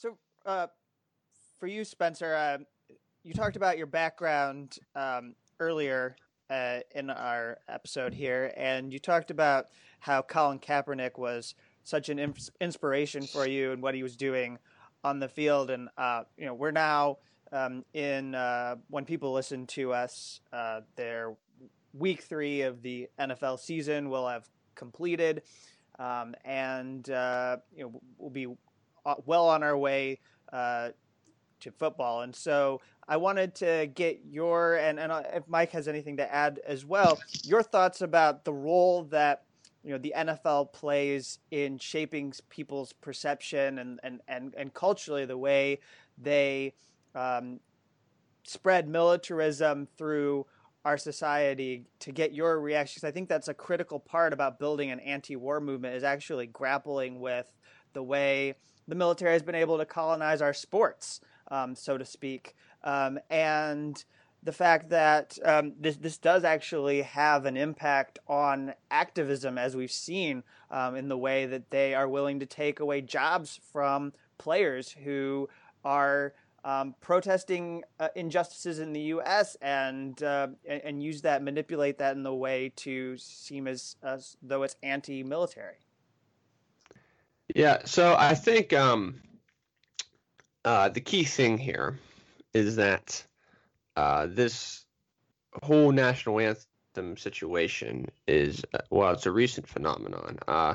So, uh, for you, Spencer, uh, you talked about your background um, earlier uh, in our episode here, and you talked about how Colin Kaepernick was such an inspiration for you and what he was doing on the field. And uh, you know, we're now um, in uh, when people listen to us, uh, their week three of the NFL season will have completed, um, and uh, you know, we'll be well on our way uh, to football. And so I wanted to get your and and if Mike has anything to add as well, your thoughts about the role that you know the NFL plays in shaping people's perception and and and, and culturally the way they um, spread militarism through our society to get your reactions. I think that's a critical part about building an anti-war movement is actually grappling with the way the military has been able to colonize our sports, um, so to speak, um, and the fact that um, this this does actually have an impact on activism, as we've seen um, in the way that they are willing to take away jobs from players who are um, protesting uh, injustices in the U.S. and, uh, and, use that, manipulate that in the way to seem as, as though it's anti-military. Yeah, so I think um, uh, the key thing here is that uh, this whole national anthem situation is uh, well, it's a recent phenomenon. Uh,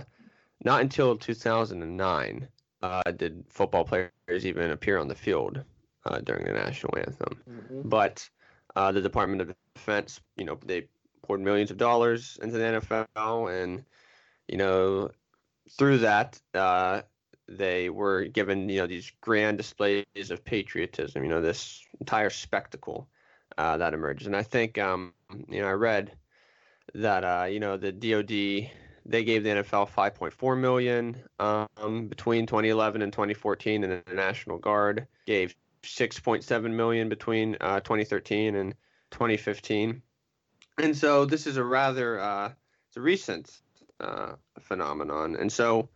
not until 2009 uh, did football players even appear on the field uh, during the national anthem. Mm-hmm. But uh, the Department of Defense, you know, they poured millions of dollars into the NFL, and you know, through that, they were given you know these grand displays of patriotism. You know, this entire spectacle uh, that emerges. And I think, um, you know, I read that, uh, you know, the DoD they gave the NFL 5.4 million um, between 2011 and 2014, and the National Guard gave 6.7 million between uh, 2013 and 2015. And so this is a rather uh, it's a recent uh, phenomenon. And so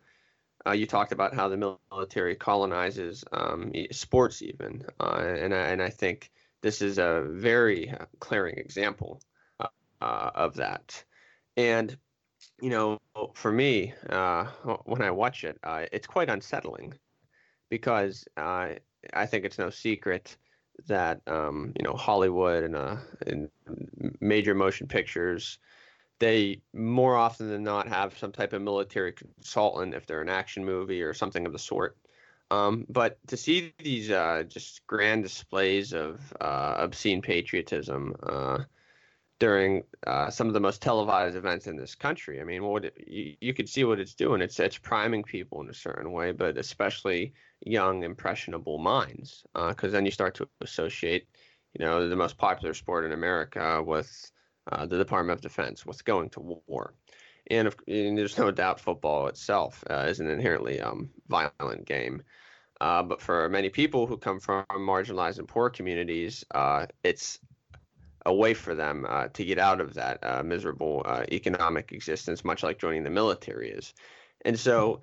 uh, you talked about how the military colonizes um, sports, even, uh, and I, and I think this is a very uh, glaring example uh, of that. And, you know, for me, when I watch it, it's quite unsettling because I think it's no secret that, um, you know, Hollywood and, and major motion pictures, they more often than not have some type of military consultant if they're an action movie or something of the sort. Um, but to see these uh, just grand displays of uh, obscene patriotism uh, during uh, some of the most televised events in this country, I mean, what it, you, you could see what it's doing. It's it's priming people in a certain way, but especially young, impressionable minds, because uh, then you start to associate, you know, the most popular sport in America with uh, the Department of Defense, with going to war. And, if, and, there's no doubt football itself uh, is an inherently um, violent game. Uh, but for many people who come from marginalized and poor communities, uh, it's a way for them uh, to get out of that miserable economic existence, much like joining the military is. And so,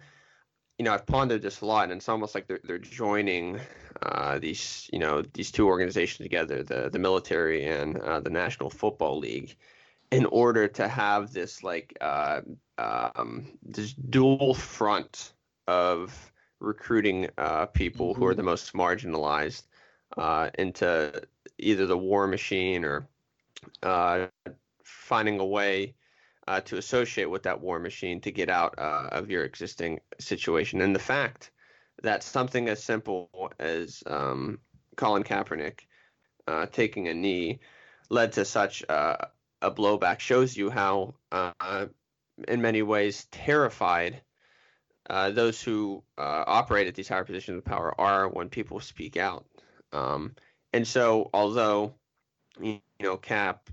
you know, I've pondered this a lot, and it's almost like they're they're joining uh, these, you know, these two organizations together, the the military and the National Football League, in order to have this like um, this dual front of recruiting uh, people mm-hmm. who are mm-hmm. the most marginalized uh, into either the war machine or uh, finding a way uh, to associate with that war machine to get out uh, of your existing situation. And the fact that something as simple as um, Colin Kaepernick uh, taking a knee led to such a blowback shows you how, in many ways, terrified uh, those who uh, operate at these higher positions of power are when people speak out. Um, and so, although you know Cap,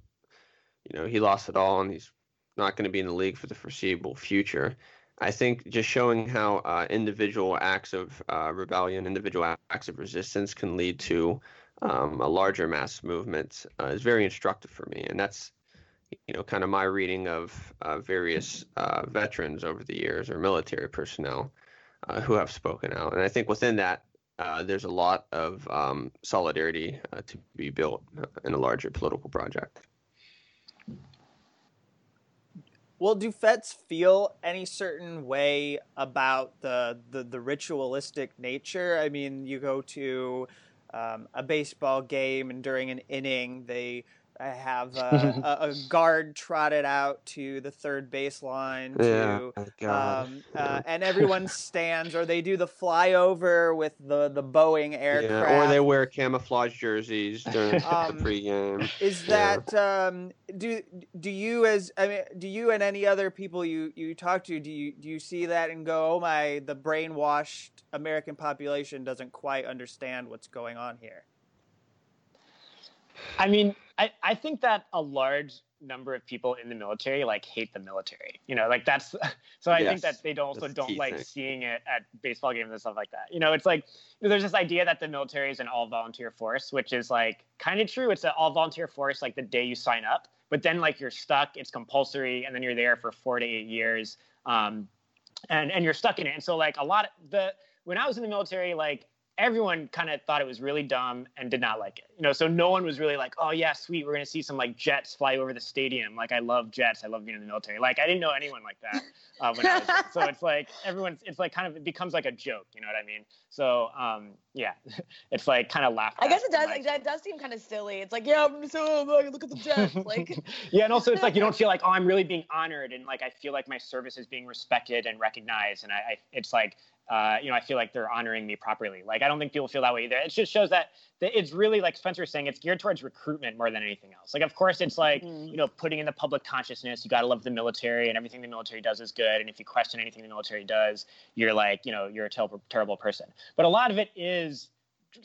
you know he lost it all, and he's not going to be in the league for the foreseeable future. I think just showing how uh, individual acts of uh, rebellion, individual acts of resistance, can lead to um, a larger mass movement uh, is very instructive for me, and that's you know, kind of my reading of uh, various uh, veterans over the years or military personnel uh, who have spoken out. And I think within that, there's a lot of um, solidarity to be built in a larger political project. Well, do vets feel any certain way about the, the, the ritualistic nature? I mean, you go to um, a baseball game, and during an inning, they I have a, a, guard trotted out to the third baseline to, yeah. um, uh, and everyone stands, or they do the flyover with the the Boeing aircraft, yeah, or they wear camouflage jerseys during um, the pregame. Is that yeah. um, do do you as I mean do you and any other people you you talk to do you do you see that and go oh my the brainwashed American population doesn't quite understand what's going on here? I mean, I, I think that a large number of people in the military like hate the military. You know, like that's so I yes, think that they also don't like thing. seeing it at baseball games and stuff like that. You know, it's like there's this idea that the military is an all volunteer force, which is like kind of true. It's an all volunteer force like the day you sign up, but then like you're stuck, it's compulsory, and then you're there for four to eight years. Um, and and you're stuck in it. And so like a lot of the when I was in the military, like everyone kind of thought it was really dumb and did not like it. You know, so no one was really like, "Oh yeah, sweet, we're gonna see some like jets fly over the stadium." Like I love jets. I love being in the military. Like I didn't know anyone like that uh, when I was. so it's like everyone's. It's like kind of it becomes like a joke. You know what I mean? So um, yeah, it's like kind of laugh. I guess it does. Like, that does seem kind of silly. It's like yeah, I'm so look at the jets. Like yeah, and also it's like you don't feel like oh I'm really being honored and like I feel like my service is being respected and recognized and I, I it's like uh, you know, I feel like they're honoring me properly. Like, I don't think people feel that way either. It just shows that, that it's really like Spencer was saying, it's geared towards recruitment more than anything else. Like, of course, it's like, mm-hmm. you know, putting in the public consciousness. You got to love the military and everything the military does is good. And if you question anything the military does, you're like, you know, you're a terrible, terrible person. But a lot of it is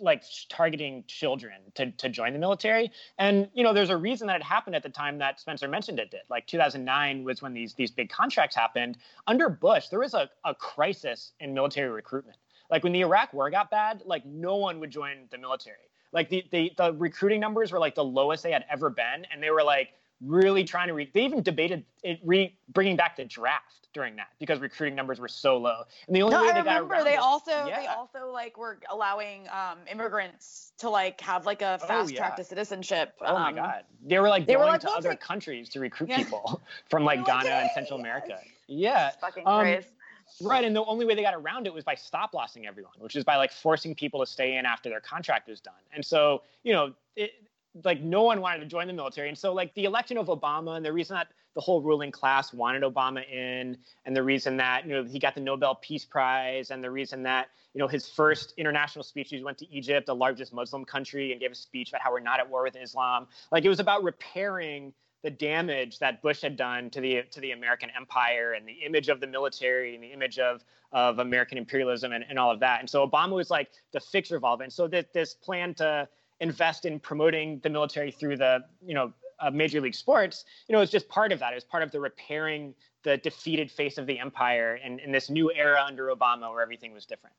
like targeting children to, to join the military. And you know, there's a reason that it happened at the time that Spencer mentioned it did. Like 2009 was when these these big contracts happened. Under Bush, there was a, a crisis in military recruitment. Like when the Iraq War got bad, like no one would join the military. Like the the, the recruiting numbers were like the lowest they had ever been, and they were like really trying to. Re- they even debated it re- bringing back the draft during that because recruiting numbers were so low. And the only no, way I they remember got they it, also yeah. they also like were allowing um, immigrants to like have like a fast oh, yeah. track to citizenship. Oh um, my god, they were like they going were like, to other like... countries to recruit yeah. people from like Ghana like, and Central America. Yeah, fucking um, Right, and the only way they got around it was by stop lossing everyone, which is by like forcing people to stay in after their contract was done. And so, you know, it, like no one wanted to join the military. And so like the election of Obama and the reason that the whole ruling class wanted Obama in and the reason that, you know, he got the Nobel Peace Prize and the reason that, you know, his first international speech, he went to Egypt, the largest Muslim country, and gave a speech about how we're not at war with Islam. Like it was about repairing the damage that Bush had done to the to the American empire and the image of the military and the image of of American imperialism and, and all of that. And so Obama was like the of it. And so that this plan to invest in promoting the military through the you know uh, major league sports you know it's just part of that. It's part of the repairing the defeated face of the empire and in this new era under obama where everything was different.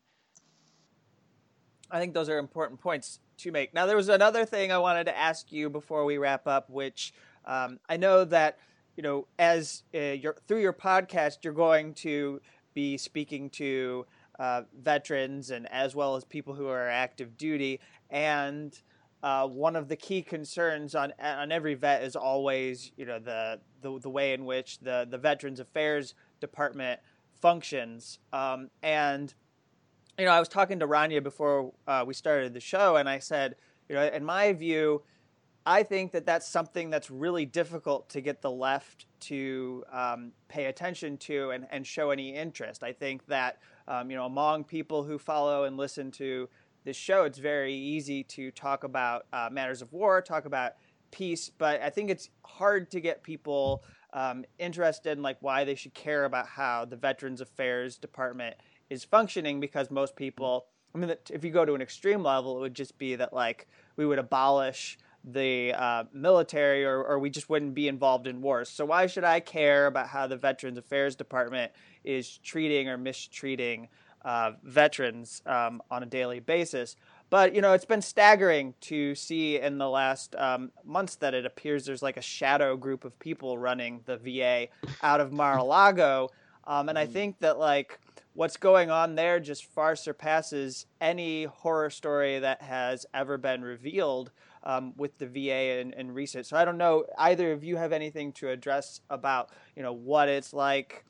I think those are important points to make. Now there was another thing i wanted to ask you before we wrap up which um, i know that you know as uh, your through your podcast you're going to be speaking to uh, veterans and as well as people who are active duty and uh, one of the key concerns on on every vet is always you know the the, the way in which the the Veterans Affairs Department functions. Um, and you know, I was talking to Rania before uh, we started the show, and I said, you know, in my view, I think that that's something that's really difficult to get the left to um, pay attention to and, and show any interest. I think that um, you know among people who follow and listen to this show, it's very easy to talk about uh, matters of war, talk about peace, but I think it's hard to get people um, interested in like why they should care about how the Veterans Affairs Department is functioning because most people, I mean, if you go to an extreme level, it would just be that like we would abolish the uh, military or, or we just wouldn't be involved in wars. So why should I care about how the Veterans Affairs Department is treating or mistreating uh, veterans um, on a daily basis. But you know, it's been staggering to see in the last um, months that it appears there's like a shadow group of people running the VA out of Mar-a-Lago, um, and I mm. think that like what's going on there just far surpasses any horror story that has ever been revealed um, with the VA and, in recent. So I don't know either of you have anything to address about you know what it's like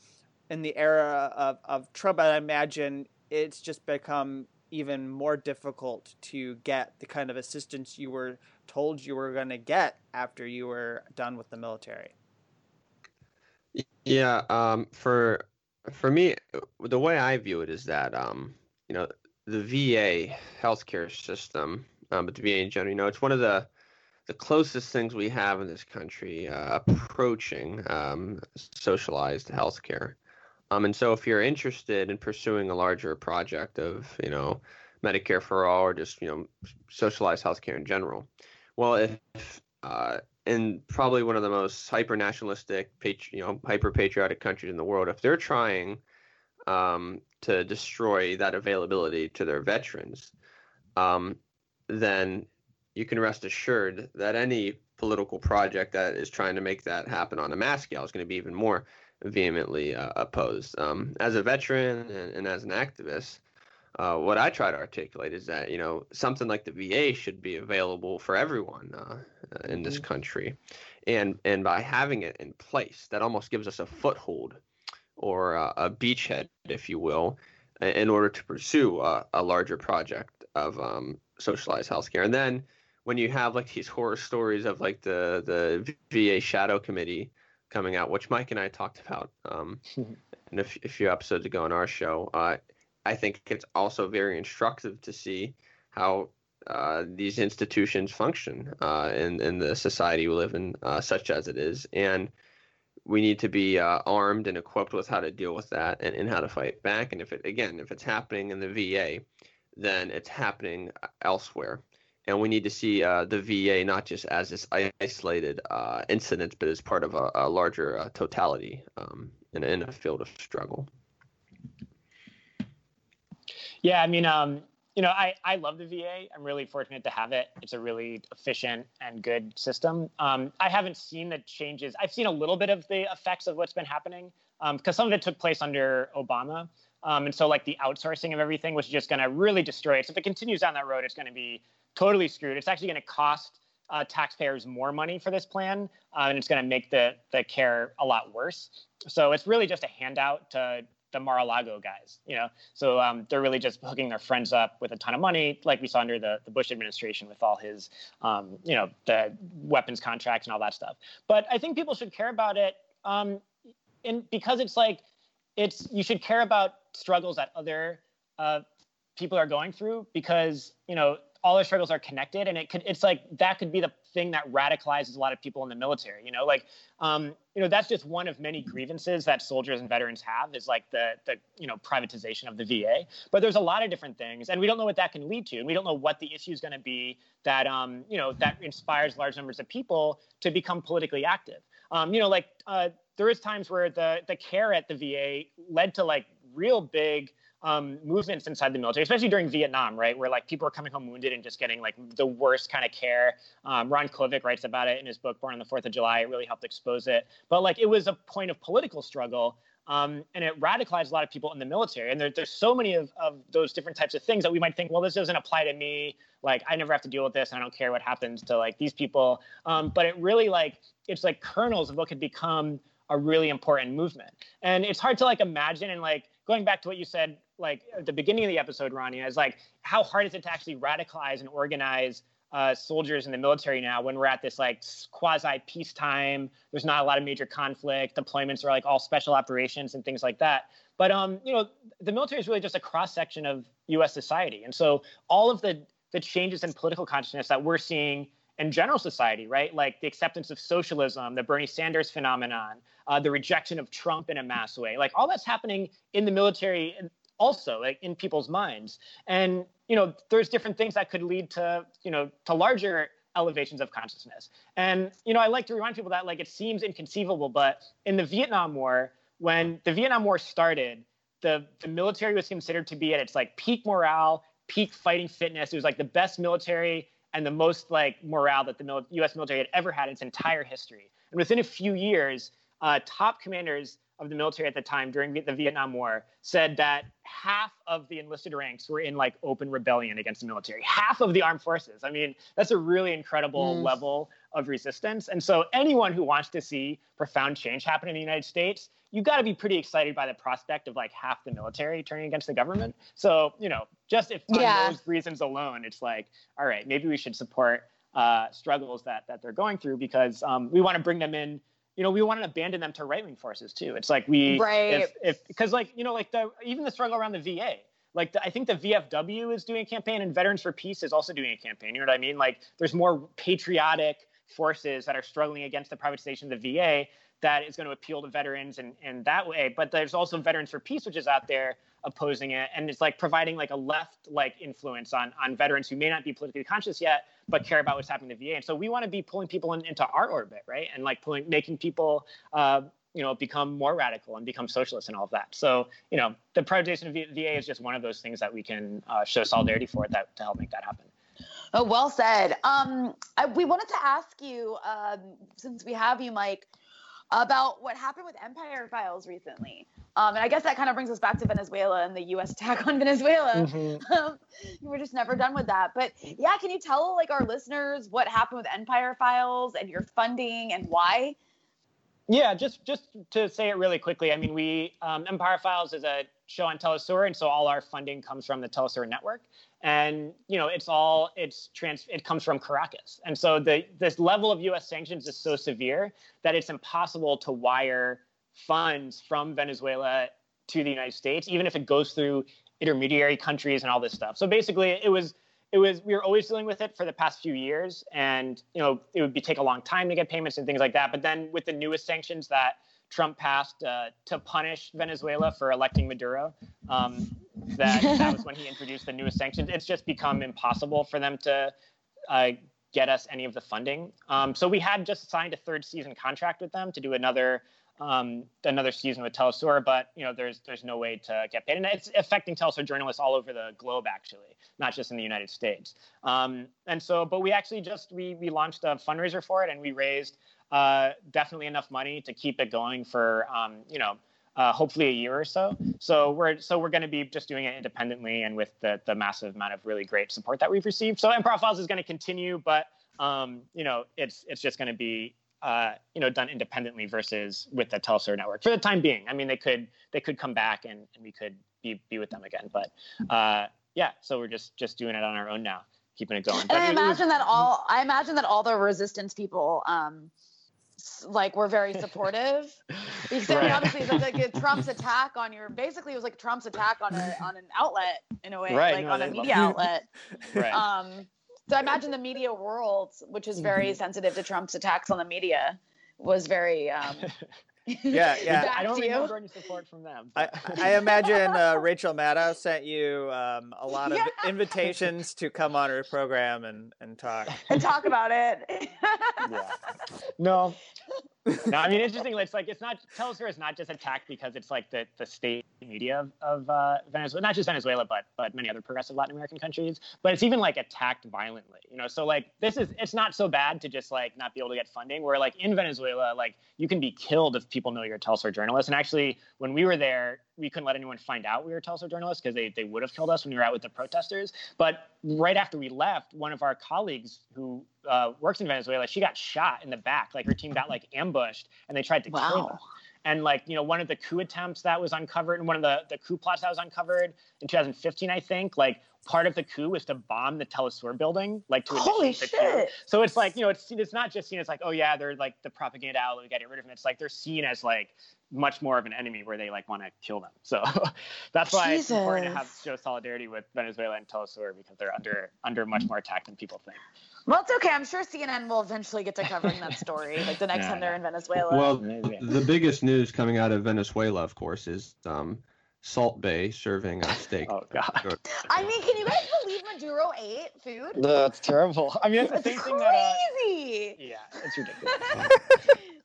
in the era of, of Trump. I imagine it's just become even more difficult to get the kind of assistance you were told you were going to get after you were done with the military. Yeah, um, for for me, the way I view it is that um, you know the VA healthcare system, um, but the VA in general, you know, it's one of the the closest things we have in this country uh, approaching um, socialized healthcare. Um, and so if you're interested in pursuing a larger project of, you know, Medicare for all or just, you know, socialized healthcare in general, well, if uh, in probably one of the most hyper nationalistic, you know, hyper patriotic countries in the world, if they're trying um, to destroy that availability to their veterans, um, then you can rest assured that any political project that is trying to make that happen on a mass scale is going to be even more vehemently uh, opposed. Um, as a veteran and, and as an activist, uh, what I try to articulate is that you know something like the VA should be available for everyone uh, in this mm-hmm. country, and and by having it in place, that almost gives us a foothold or a, a beachhead, if you will, in order to pursue a larger project of um, socialized healthcare. And then when you have like these horror stories of like the the VA shadow committee coming out, which Mike and I talked about um, in a, f- a few episodes ago on our show. Uh, I think it's also very instructive to see how uh, these institutions function uh, in in the society we live in, uh, such as it is, and we need to be uh, armed and equipped with how to deal with that and, and how to fight back. And if it again, if it's happening in the VA, then it's happening elsewhere and we need to see uh, the VA not just as this isolated uh, incident, but as part of a, a larger uh, totality um, in, in, a field of struggle. Yeah, I mean, um, you know, I, I love the VA. I'm really fortunate to have it. It's a really efficient and good system. Um, I haven't seen the changes. I've seen a little bit of the effects of what's been happening because um, some of it took place under Obama. Um, and so, like, the outsourcing of everything was just going to really destroy it. So, if it continues down that road, it's going to be totally screwed. It's actually going to cost uh, taxpayers more money for this plan, uh, and it's going to make the the care a lot worse. So it's really just a handout to the Mar-a-Lago guys, you know. So um, they're really just hooking their friends up with a ton of money, like we saw under the, the Bush administration with all his, um, you know, the weapons contracts and all that stuff. But I think people should care about it, um, and because it's like, it's you should care about struggles that other uh, people are going through because you know all our struggles are connected and it could it's like that could be the thing that radicalizes a lot of people in the military you know? Like um, you know that's just one of many grievances that soldiers and veterans have is like the the you know privatization of the va but there's a lot of different things and we don't know what that can lead to and we don't know what the issue is going to be that um, you know that inspires large numbers of people to become politically active. Um, you know like uh, there is times where the the care at the va led to like real big um, movements inside the military, especially during Vietnam, right, where like people are coming home wounded and just getting like the worst kind of care. Um, Ron Kovic writes about it in his book Born on the Fourth of July. It really helped expose it. But like it was a point of political struggle. Um, and it radicalized a lot of people in the military. And there, there's so many of, of those different types of things that we might think, well, this doesn't apply to me. Like I never have to deal with this, I don't care what happens to like these people. Um, but it really like it's like kernels of what could become a really important movement. And it's hard to like imagine and like going back to what you said like at the beginning of the episode, Ronnie, is like how hard is it to actually radicalize and organize uh, soldiers in the military now when we're at this like quasi peacetime. There's not a lot of major conflict. Deployments are like all special operations and things like that. But um, you know, the military is really just a cross section of U.S. society, and so all of the the changes in political consciousness that we're seeing in general society, right? Like the acceptance of socialism, the Bernie Sanders phenomenon, uh, the rejection of Trump in a mass way, like all that's happening in the military also like in people's minds. And you know there's different things that could lead to you know to larger elevations of consciousness. And you know i like to remind people that like it seems inconceivable but in the vietnam war when the vietnam war started the, the military was considered to be at its like peak morale peak fighting fitness. It was like the best military and the most like morale that the mil- us military had ever had in its entire history and within a few years uh, top commanders of the military at the time during the Vietnam War said that half of the enlisted ranks were in like open rebellion against the military. Half of the armed forces. I mean, that's a really incredible mm. level of resistance. And so anyone who wants to see profound change happen in the United States, you've got to be pretty excited by the prospect of like half the military turning against the government. So, you know, just if on yeah. those reasons alone, it's like, all right, maybe we should support uh, struggles that that they're going through because um, we want to bring them in you know, we want to abandon them to right wing forces too. It's like we, right. if, if, because like, you know, like the, even the struggle around the VA, like the, I think the VFW is doing a campaign and Veterans for Peace is also doing a campaign. You know what I mean? Like there's more patriotic forces that are struggling against the privatization of the VA that is going to appeal to veterans and, and that way. But there's also Veterans for Peace, which is out there opposing it. And it's like providing like a left like influence on, on veterans who may not be politically conscious yet, but care about what's happening to the VA. And so we want to be pulling people in, into our orbit, right? And like pulling, making people, uh, you know, become more radical and become socialist and all of that. So, you know, the privatization of VA is just one of those things that we can uh, show solidarity for that to help make that happen. Oh, well said. Um, I, we wanted to ask you, um, since we have you, Mike, about what happened with Empire Files recently. Um, and I guess that kind of brings us back to Venezuela and the U.S. attack on Venezuela. Mm-hmm. Um, we're just never done with that. But yeah, can you tell like our listeners what happened with Empire Files and your funding and why? Yeah, just just to say it really quickly. I mean, we um, Empire Files is a show on Telesur, and so all our funding comes from the Telesur network and you know it's all it's trans it comes from Caracas, and so the this level of U.S. sanctions is so severe that it's impossible to wire funds from Venezuela to the United States, even if it goes through intermediary countries and all this stuff. So basically, it was it was we were always dealing with it for the past few years, and you know it would be take a long time to get payments and things like that. But then with the newest sanctions that Trump passed uh, to punish Venezuela for electing Maduro. Um, that that was when he introduced the newest sanctions. It's just become impossible for them to uh, get us any of the funding. Um, so we had just signed a third season contract with them to do another um, another season with Telesur, but you know there's there's no way to get paid, and it's affecting Telesur journalists all over the globe actually, not just in the United States. Um, and so, but we actually just we we launched a fundraiser for it, and we raised uh, definitely enough money to keep it going for um, you know uh, hopefully a year or so. So we're so we're going to be just doing it independently and with the the massive amount of really great support that we've received. So Empire Files is going to continue, but um, you know it's it's just going to be uh, you know done independently versus with the Telesur network for the time being. I mean they could they could come back and, and we could be be with them again, but uh, yeah. So we're just just doing it on our own now, keeping it going. And I imagine was, that all I imagine that all the resistance people. Um, like we were very supportive because right. I mean, obviously it's like, like Trump's attack on your basically it was like Trump's attack on a on an outlet in a way right. like no, on a media outlet. right. Um, so I imagine the media world, which is very mm-hmm. sensitive to Trump's attacks on the media, was very um, yeah, yeah. I don't remember any support from them. I, I, imagine uh, Rachel Maddow sent you um, a lot of yeah. invitations to come on her program and, and talk. And talk about it. yeah. No, no, I mean, interesting. It's like it's not Telesur is not just attacked because it's like the, the state media of, of uh, Venezuela, not just Venezuela, but but many other progressive Latin American countries. But it's even like attacked violently, you know. So like this is it's not so bad to just like not be able to get funding. Where like in Venezuela, like you can be killed if people know you're a Telesur journalist. And actually, when we were there, we couldn't let anyone find out we were Telesur journalists because they, they would have killed us when we were out with the protesters. But right after we left, one of our colleagues who uh, works in Venezuela, she got shot in the back. Like her team got like ambushed and they tried to wow. kill her. And like, you know, one of the coup attempts that was uncovered and one of the, the coup plots that was uncovered in 2015, I think, like part of the coup was to bomb the Telesur building, like to Holy shit. Coup. So it's like, you know, it's it's not just seen as like, oh yeah, they're like the propaganda outlet, we got to get rid of them. It's like they're seen as like much more of an enemy where they like want to kill them. So that's why Jesus. it's important to have show solidarity with Venezuela and Telesur because they're under under much more attack than people think. Well, it's okay. I'm sure CNN will eventually get to covering that story, like the next yeah, time they're in Venezuela. Well, the biggest news coming out of Venezuela, of course, is um, Salt Bae serving a steak. Oh God! I mean, can you guys believe Maduro ate food? That's terrible. I mean, it's the same thing that. Uh, yeah, it's ridiculous.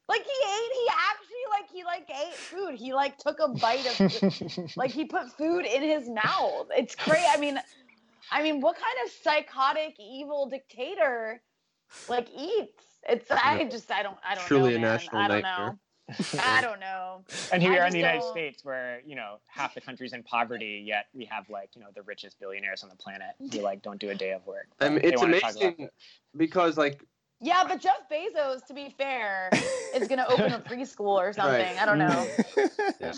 like he ate. He actually like he like ate food. He like took a bite of like he put food in his mouth. It's crazy. I mean, I mean, what kind of psychotic evil dictator like eats? It's I just I don't I don't truly know, a national I don't nightmare. know. I don't know. And here we are in the United don't- States, where you know half the country's in poverty, yet we have like you know the richest billionaires on the planet who like don't do a day of work. I mean, it's wanna talk about amazing because like Yeah, but Jeff Bezos, to be fair, is gonna open a preschool or something. I don't know. yeah.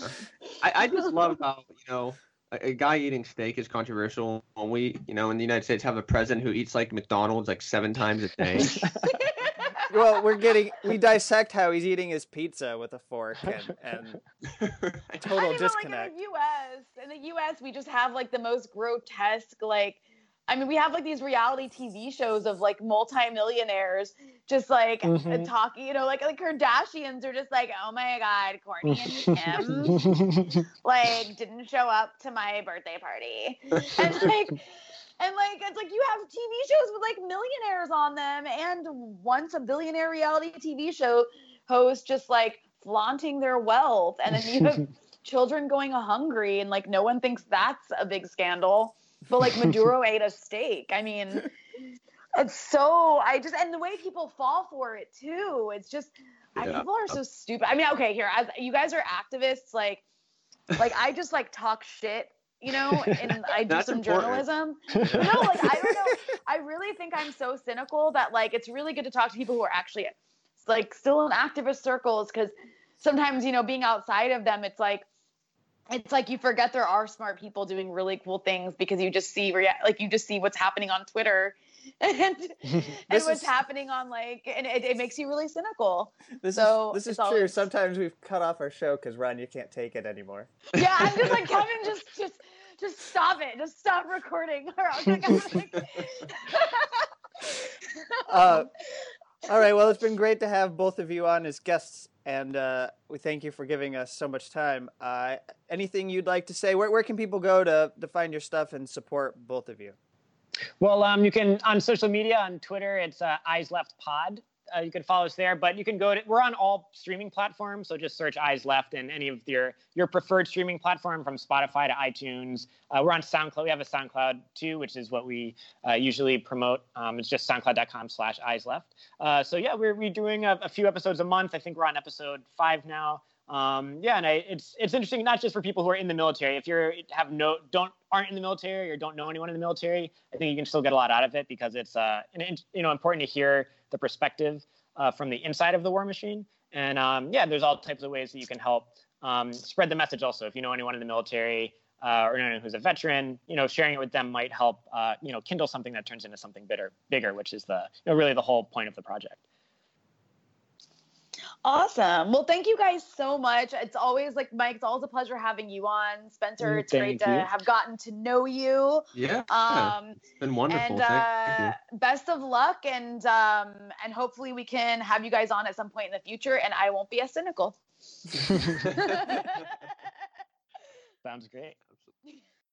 I, I just love how you know a, a guy eating steak is controversial when we you know in the United States have a president who eats like McDonald's like seven times a day. well, we're getting we dissect how he's eating his pizza with a fork and, and I total mean, but, disconnect. Like in the U.S., in the U.S., we just have like the most grotesque, like, I mean, we have like these reality TV shows of like multimillionaires just like Mhm. talking, you know, like like Kardashians are just like, oh my God, Kourtney and Kim like didn't show up to my birthday party, and like. And like it's like you have TV shows with like millionaires on them, and once a billionaire reality TV show host just like flaunting their wealth, and then you have children going hungry, and like no one thinks that's a big scandal. But like Maduro ate a steak. I mean, it's so I just and the way people fall for it too. It's just I, people are so stupid. I mean, okay, here as you guys are activists, like like I just like talk shit, you know, and I do some important. journalism. No, like I don't know. I really think I'm so cynical that like it's really good to talk to people who are actually like still in activist circles because sometimes you know being outside of them, it's like it's like you forget there are smart people doing really cool things because you just see rea- like you just see what's happening on Twitter and and what's is- happening on like and it, it makes you really cynical. This So, is this is it's true. Sometimes we've cut off our show because Ron, you can't take it anymore. Yeah, I'm just like Kevin, just just just stop it, just stop recording. Or else, like, I'm like- Uh, all right. Well, it's been great to have both of you on as guests, and uh, we thank you for giving us so much time. Uh, anything you'd like to say? Where, where can people go to, to find your stuff and support both of you? Well, um, you can on social media on Twitter. It's uh, Eyes Left Pod. Uh, you can follow us there, but you can go to. We're on all streaming platforms, so just search Eyes Left in any of your your preferred streaming platform, from Spotify to iTunes. Uh, we're on SoundCloud. We have a SoundCloud too, which is what we uh, usually promote. Um, it's just SoundCloud.com/slash Eyes Left. Uh, so yeah, we're we're doing a, a few episodes a month. I think we're on episode five now. Um, yeah, and I, it's it's interesting not just for people who are in the military. If you're have no don't aren't in the military or don't know anyone in the military, I think you can still get a lot out of it because it's uh an, you know important to hear the perspective uh, from the inside of the war machine. And um, yeah, there's all types of ways that you can help um, spread the message. Also, if you know anyone in the military uh, or anyone who's a veteran, you know, sharing it with them might help uh, you know kindle something that turns into something bigger, bigger, which is the you know really the whole point of the project. Awesome. Well, thank you guys so much. It's always like Mike. It's always a pleasure having you on, Spencer. Mm, It's great thank to you. have gotten to know you. yeah, Um, it's been wonderful. and Thank uh, best of luck, and um, and hopefully we can have you guys on at some point in the future, and I won't be as cynical. Sounds great.